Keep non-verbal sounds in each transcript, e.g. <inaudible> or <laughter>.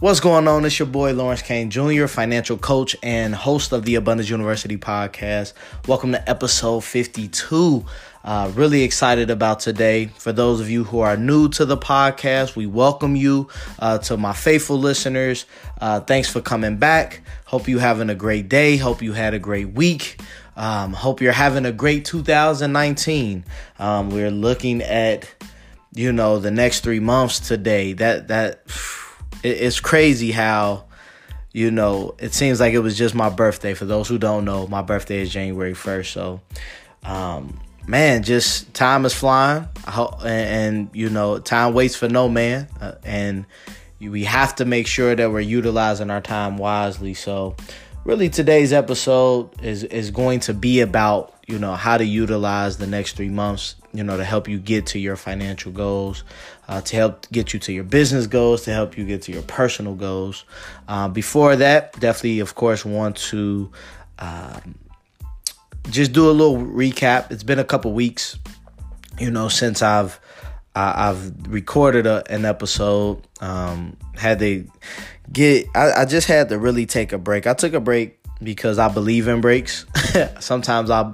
What's going on? It's your boy Lawrence Kane Jr., financial coach and host of the Abundance University podcast. Welcome to episode 52. Uh, really excited about today. For those of you who are new to the podcast, we welcome you. Uh, to my faithful listeners, uh, thanks for coming back. Hope you having a great day. Hope you had a great week. Um, hope you're having a great 2019. Um, we're looking at, you know, the next three months today. That that it's crazy how you know it seems like it was just my birthday. For those who don't know my birthday is january 1st so um, man just time is flying. And, and, you know time waits for no man. Uh, and we have to make sure that we're utilizing our time wisely. So really today's episode is is going to be about you know how to utilize the next three months you know to help you get to your financial goals uh, to help get you to your business goals to help you get to your personal goals uh, before that definitely of course want to um, just do a little recap it's been a couple weeks you know since i've I've recorded a, an episode. Um, had to get. I, I just had to really take a break. I took a break because I believe in breaks. <laughs> Sometimes I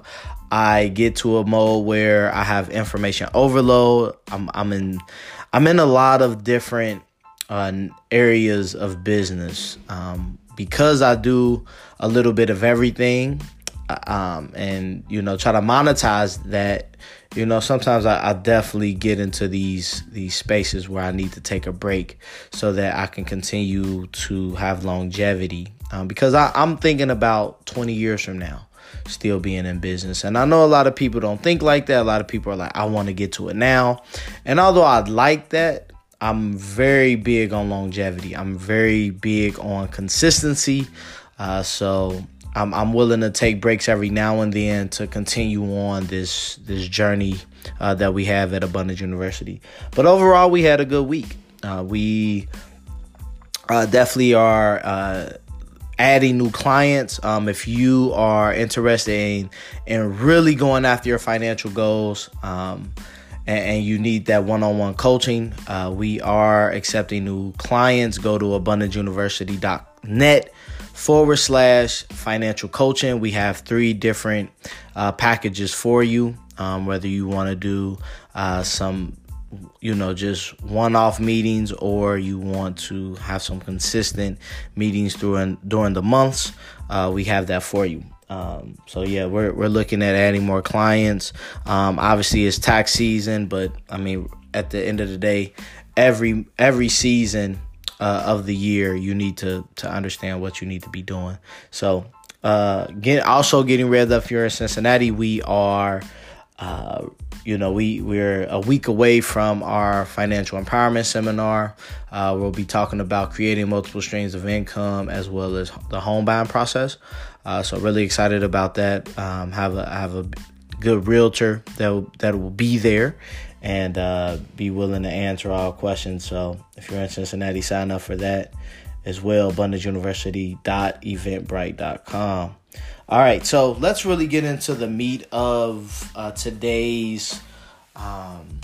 I get to a mode where I have information overload. I'm I'm in I'm in a lot of different uh, areas of business um, because I do a little bit of everything, uh, um, and you know try to monetize that. You know, sometimes I, I definitely get into these these spaces where I need to take a break so that I can continue to have longevity um, because I, I'm thinking about 20 years from now still being in business. And I know a lot of people don't think like that. A lot of people are like, I want to get to it now. And although I like that, I'm very big on longevity. I'm very big on consistency. Uh, so I'm, I'm willing to take breaks every now and then to continue on this this journey uh, that we have at Abundance University. But overall, we had a good week. Uh, we uh, definitely are uh, adding new clients. Um, if you are interested in, in really going after your financial goals um, and, and, you need that one on one coaching, uh, we are accepting new clients. Go to abundanceuniversity.net forward slash financial coaching. We have three different uh, packages for you. Um, whether you want to do uh, some you know just one-off meetings or you want to have some consistent meetings during during the months uh, we have that for you. Um, so yeah we're, we're looking at adding more clients. Um, obviously it's tax season but i mean at the end of the day every every season uh, of the year you need to to understand what you need to be doing. So uh, get also getting rid of if you're in cincinnati we are uh, you know, we we're a week away from our financial empowerment seminar. Uh, we'll be talking about creating multiple streams of income as well as the home buying process. Uh, so really excited about that. Um, have a have a good realtor that that will be there and uh, be willing to answer all questions. So if you're in Cincinnati, sign up for that as well. AbundanceUniversity.eventbrite.com. All right, so let's really get into the meat of uh, today's um,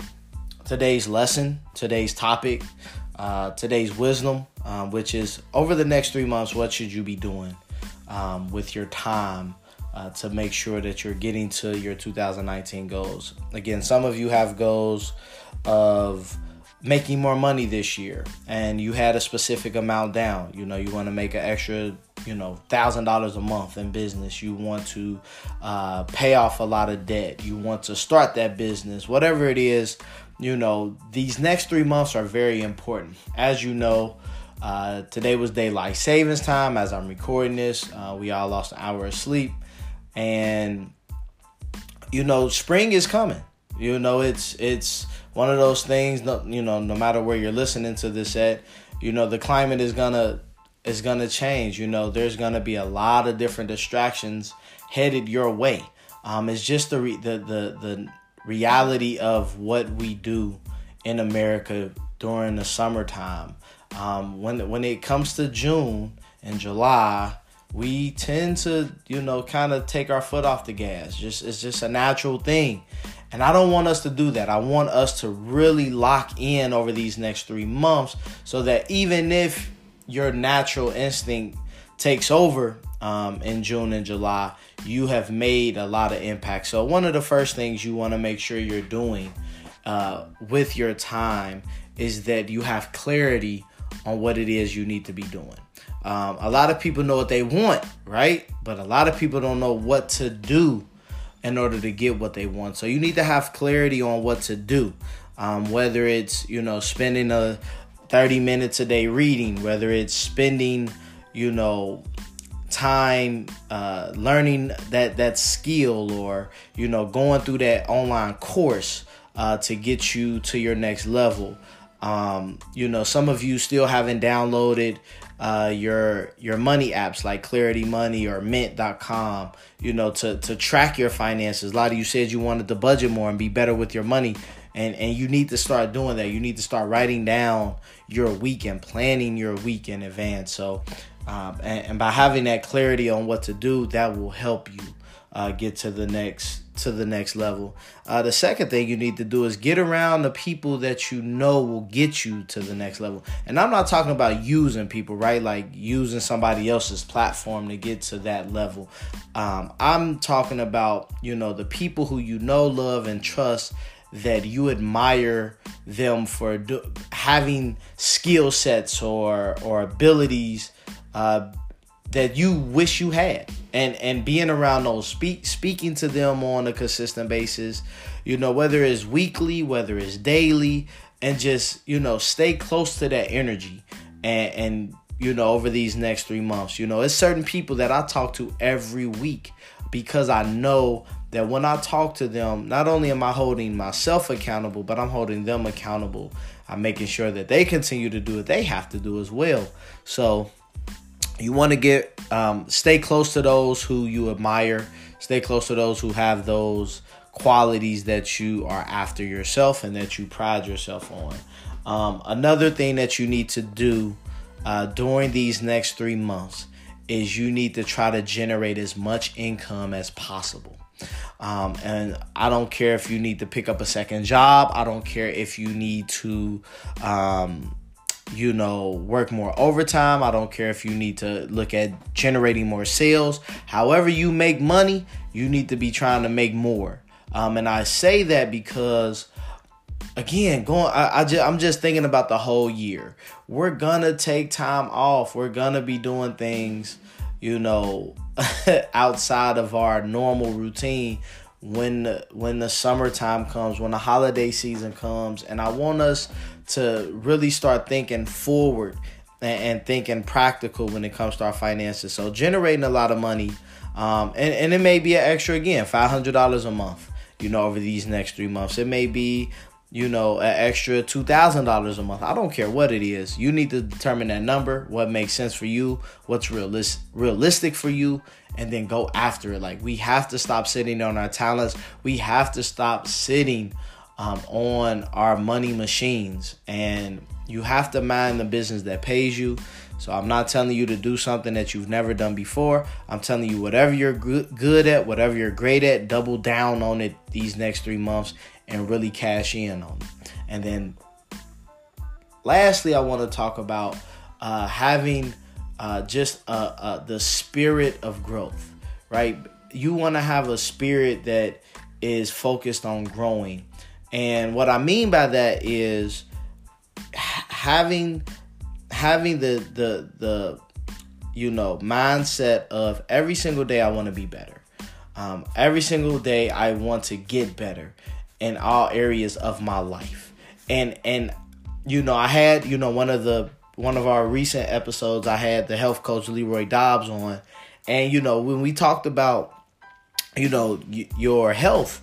today's lesson, today's topic, uh, today's wisdom, um, which is over the next three months, what should you be doing um, with your time uh, to make sure that you're getting to your 2019 goals? Again, some of you have goals of making more money this year and you had a specific amount down you know you want to make an extra you know thousand dollars a month in business. You want to uh, pay off a lot of debt. You want to start that business. Whatever it is you know these next three months are very important. As you know uh, today was daylight savings time. As i'm recording this uh, we all lost an hour of sleep. And you know spring is coming. You know it's it's one of those things you know no matter where you're listening to this at you know the climate is gonna is going to change. You know, there's going to be a lot of different distractions headed your way. Um, it's just the, re- the the the reality of what we do in America during the summertime. Um, when when it comes to June and July, we tend to you know kind of take our foot off the gas. Just it's just a natural thing. And I don't want us to do that. I want us to really lock in over these next three months so that even if your natural instinct takes over um, in June and July, you have made a lot of impact. So, one of the first things you want to make sure you're doing uh, with your time is that you have clarity on what it is you need to be doing. Um, a lot of people know what they want, right? But a lot of people don't know what to do in order to get what they want. So you need to have clarity on what to do. Um, whether it's you know spending a 30 minutes a day reading, whether it's spending you know time uh, learning that that skill or you know going through that online course uh, to get you to your next level. Um, you know some of you still haven't downloaded uh, your your money apps like clarity money or mint.com you know to to track your finances. A lot of you said you wanted to budget more and be better with your money and and you need to start doing that you need to start writing down your week and planning your week in advance so um, and, and, by having that clarity on what to do, that will help you uh, get to the next to the next level. Uh, the second thing you need to do is get around the people that you know will get you to the next level. And I'm not talking about using people, right? Like using somebody else's platform to get to that level. Um, I'm talking about you know the people who you know, love, and trust that you admire them for do- having skill sets or or abilities uh, that you wish you had. And and being around those speak speaking to them on a consistent basis you know whether it's weekly whether it's daily and just you know stay close to that energy. And and you know over these next three months you know it's certain people that i talk to every week because i know that when i talk to them not only am i holding myself accountable but i'm holding them accountable. I'm making sure that they continue to do what they have to do as well. So you want to get um, stay close to those who you admire. Stay close to those who have those qualities that you are after yourself and that you pride yourself on. Um, another thing that you need to do uh, during these next three months is you need to try to generate as much income as possible um, and I don't care if you need to pick up a second job. I don't care if you need to um, you know, work more overtime. I don't care if you need to look at generating more sales. However, you make money, you need to be trying to make more. Um, and I say that because, again, going, I, I just, I'm just thinking about the whole year. We're gonna take time off. We're gonna be doing things, you know, <laughs> outside of our normal routine when when the summertime comes, when the holiday season comes, and I want us to really start thinking forward and, and thinking practical when it comes to our finances. So generating a lot of money, um, and and it may be an extra again, five hundred dollars a month. You know, over these next three months, it may be you know, an extra $2,000 a month. I don't care what it is. You need to determine that number, what makes sense for you, what's realis- realistic for you, and then go after it. Like, we have to stop sitting on our talents. We have to stop sitting um, on our money machines. And you have to mind the business that pays you. So I'm not telling you to do something that you've never done before. I'm telling you whatever you're good at, whatever you're great at, double down on it these next three months and really cash in on it. And then lastly, I want to talk about uh, having uh, just uh, uh the spirit of growth, right? You want to have a spirit that is focused on growing. And what I mean by that is having having the the the you know mindset of every single day I want to be better. Um, every single day I want to get better in all areas of my life. And and you know, I had, you know, one of the one of our recent episodes I had the health coach Leroy Dobbs on. And you know, when we talked about you know, y- your health,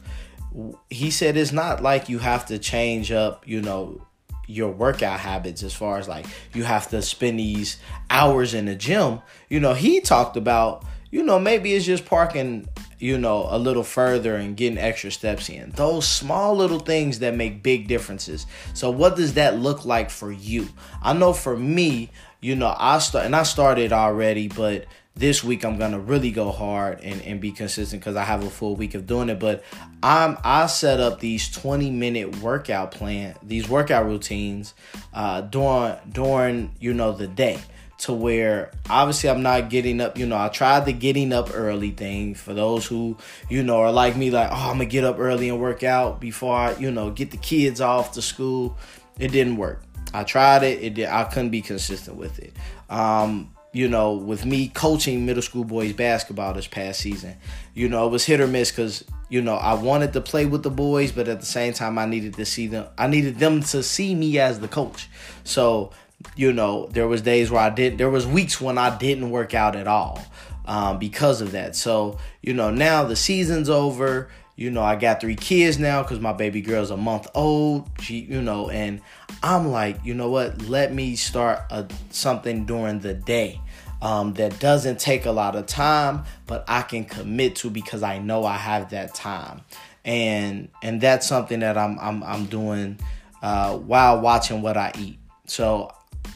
he said it's not like you have to change up, you know, your workout habits as far as like you have to spend these hours in the gym. You know, he talked about, you know, maybe it's just parking you know, a little further and getting extra steps in. Those small little things that make big differences. So what does that look like for you? I know for me, you know, I start and I started already, but this week I'm gonna really go hard and, and be consistent because I have a full week of doing it. But I'm I set up these 20 minute workout plan, these workout routines uh during during, you know, the day to where obviously I'm not getting up. You know, I tried the getting up early thing for those who, you know, are like me, like, oh, I'm gonna get up early and work out before I, you know, get the kids off to school. It didn't work. I tried it. It did. I couldn't be consistent with it. Um, you know, with me coaching middle school boys basketball this past season, you know, it was hit or miss because you know I wanted to play with the boys, but at the same time I needed to see them. I needed them to see me as the coach. So you know, there was days where I did. There was weeks when I didn't work out at all um, because of that. So you know, now the season's over. You know, I got three kids now because my baby girl's a month old. She, you know, and I'm like, you know what? Let me start a, something during the day um, that doesn't take a lot of time, but I can commit to because I know I have that time, and and that's something that I'm I'm I'm doing uh, while watching what I eat. So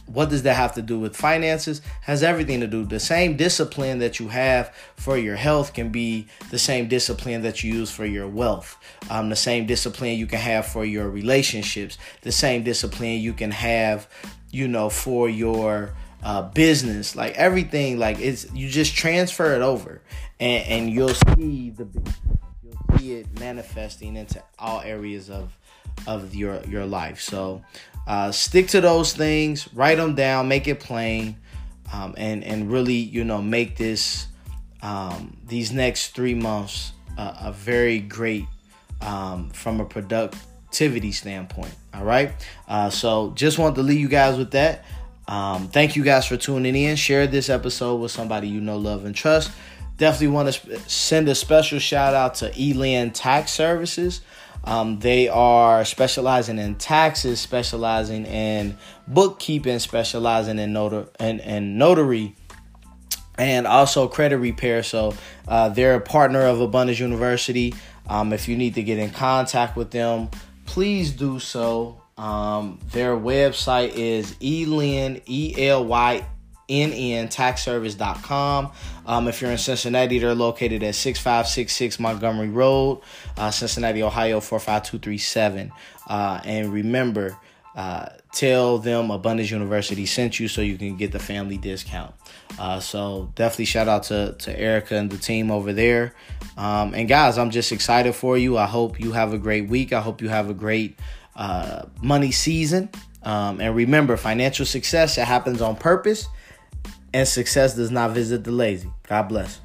what does that have to do with finances? Has everything to do. The same discipline that you have for your health can be the same discipline that you use for your wealth. Um, the same discipline you can have for your relationships. The same discipline you can have you know for your uh, business. Like everything like it's you just transfer it over and, and you'll see the you'll see it manifesting into all areas of of your your life. So uh, stick to those things, write them down, make it plain, um, and and really you know make this um, these next three months uh, a very great um, from a productivity standpoint. All right, uh, so just want to leave you guys with that. Um, thank you guys for tuning in. Share this episode with somebody you know, love, and trust. Definitely want to send a special shout out to Elynn Tax Services. Um, they are specializing in taxes, specializing in bookkeeping, specializing in notar- and, and notary, and also credit repair. So uh, they're a partner of Abundance University. Um, if you need to get in contact with them, please do so. Um, their website is elyn, E L Y nntaxservice.com. Um, if you're in Cincinnati, they're located at 6566 Montgomery Road, uh, Cincinnati, Ohio 45237. Uh, and remember, uh, tell them Abundance University sent you so you can get the family discount. Uh, so definitely shout out to, to Erica and the team over there. Um, and guys, I'm just excited for you. I hope you have a great week. I hope you have a great uh, money season. Um, and remember, financial success, it happens on purpose and success does not visit the lazy. God bless.